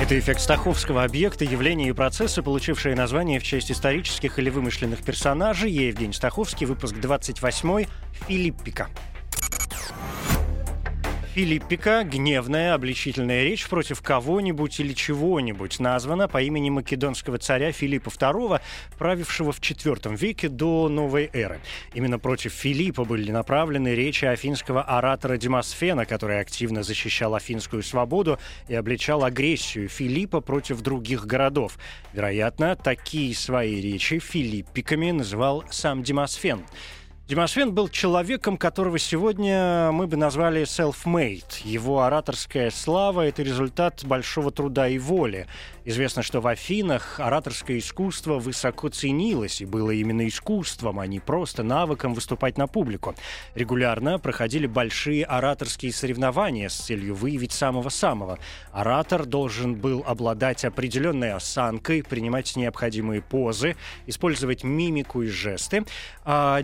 Это эффект стаховского объекта, явления и процессы, получившие название в честь исторических или вымышленных персонажей. Я Евгений Стаховский, выпуск 28 Филиппика. Филиппика гневная обличительная речь против кого-нибудь или чего-нибудь названа по имени македонского царя Филиппа II, правившего в IV веке до новой эры. Именно против Филиппа были направлены речи афинского оратора Демосфена, который активно защищал афинскую свободу и обличал агрессию Филиппа против других городов. Вероятно, такие свои речи филиппиками называл сам Демосфен. Демосфен был человеком, которого сегодня мы бы назвали self-made. Его ораторская слава — это результат большого труда и воли. Известно, что в Афинах ораторское искусство высоко ценилось и было именно искусством, а не просто навыком выступать на публику. Регулярно проходили большие ораторские соревнования с целью выявить самого-самого. Оратор должен был обладать определенной осанкой, принимать необходимые позы, использовать мимику и жесты. А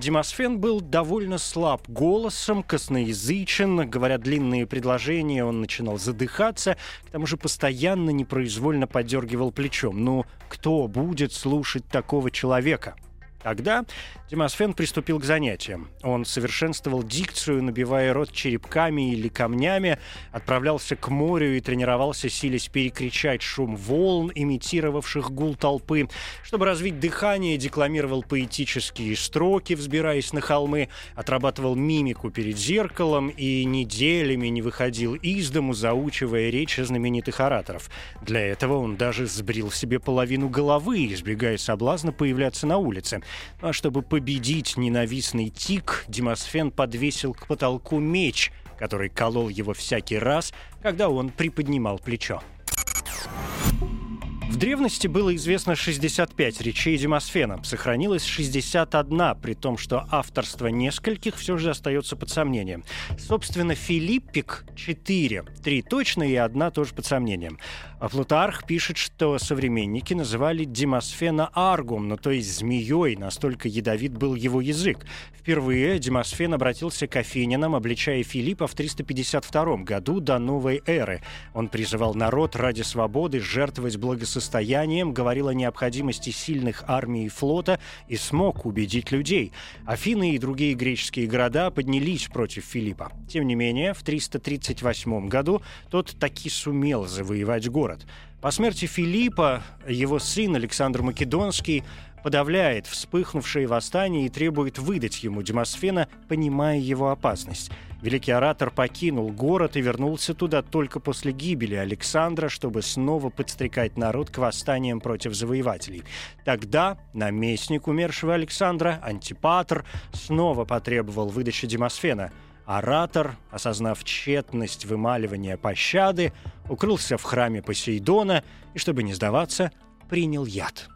Был довольно слаб голосом, косноязычен, говоря длинные предложения, он начинал задыхаться, к тому же постоянно непроизвольно подергивал плечом. «Ну, кто будет слушать такого человека?» Тогда Демосфен приступил к занятиям. Он совершенствовал дикцию, набивая рот черепками или камнями, отправлялся к морю и тренировался, силясь перекричать шум волн, имитировавших гул толпы. Чтобы развить дыхание, декламировал поэтические строки, взбираясь на холмы, отрабатывал мимику перед зеркалом и неделями не выходил из дому, заучивая речи знаменитых ораторов. Для этого он даже сбрил себе половину головы, избегая соблазна появляться на улице. А чтобы победить ненавистный тик, Демосфен подвесил к потолку меч, который колол его всякий раз, когда он приподнимал плечо. В древности было известно 65 речей Демосфена. Сохранилось 61, при том, что авторство нескольких все же остается под сомнением. Собственно, Филиппик 4. Три точно и одна тоже под сомнением. А Плутарх пишет, что современники называли Демосфена аргум, ну то есть змеей, настолько ядовит был его язык. Впервые Демосфен обратился к афинянам, обличая Филиппа в 352 году до новой эры. Он призывал народ ради свободы жертвовать благосостоянием, говорил о необходимости сильных армий и флота и смог убедить людей. Афины и другие греческие города поднялись против Филиппа. Тем не менее, в 338 году тот таки сумел завоевать город. По смерти Филиппа его сын Александр Македонский подавляет вспыхнувшее восстание и требует выдать ему Демосфена, понимая его опасность. Великий оратор покинул город и вернулся туда только после гибели Александра, чтобы снова подстрекать народ к восстаниям против завоевателей. Тогда наместник умершего Александра, Антипатр, снова потребовал выдачи Демосфена – Оратор, осознав тщетность вымаливания пощады, укрылся в храме Посейдона и, чтобы не сдаваться, принял яд.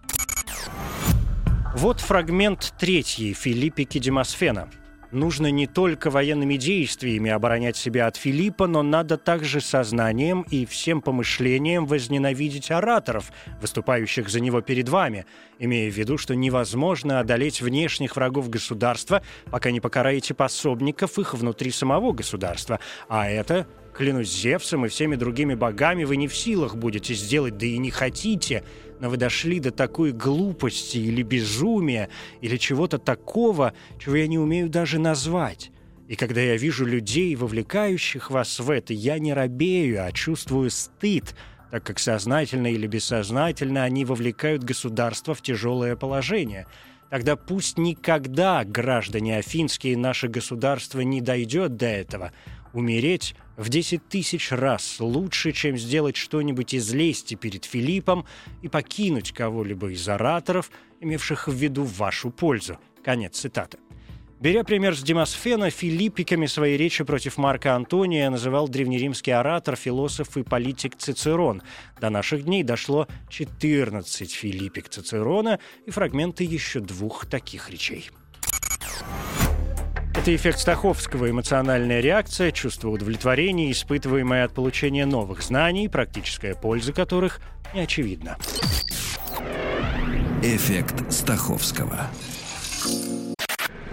Вот фрагмент третьей Филиппики Демосфена – нужно не только военными действиями оборонять себя от Филиппа, но надо также сознанием и всем помышлением возненавидеть ораторов, выступающих за него перед вами, имея в виду, что невозможно одолеть внешних врагов государства, пока не покараете пособников их внутри самого государства. А это Клянусь Зевсом и всеми другими богами, вы не в силах будете сделать, да и не хотите, но вы дошли до такой глупости или безумия, или чего-то такого, чего я не умею даже назвать. И когда я вижу людей, вовлекающих вас в это, я не робею, а чувствую стыд, так как сознательно или бессознательно они вовлекают государство в тяжелое положение. Тогда пусть никогда, граждане афинские, наше государство не дойдет до этого. Умереть в 10 тысяч раз лучше, чем сделать что-нибудь из лести перед Филиппом и покинуть кого-либо из ораторов, имевших в виду вашу пользу. Конец цитаты. Беря пример с Демосфена, филиппиками своей речи против Марка Антония называл древнеримский оратор, философ и политик Цицерон. До наших дней дошло 14 филиппик Цицерона и фрагменты еще двух таких речей. Это эффект Стаховского, эмоциональная реакция, чувство удовлетворения, испытываемое от получения новых знаний, практическая польза которых не очевидна. Эффект Стаховского.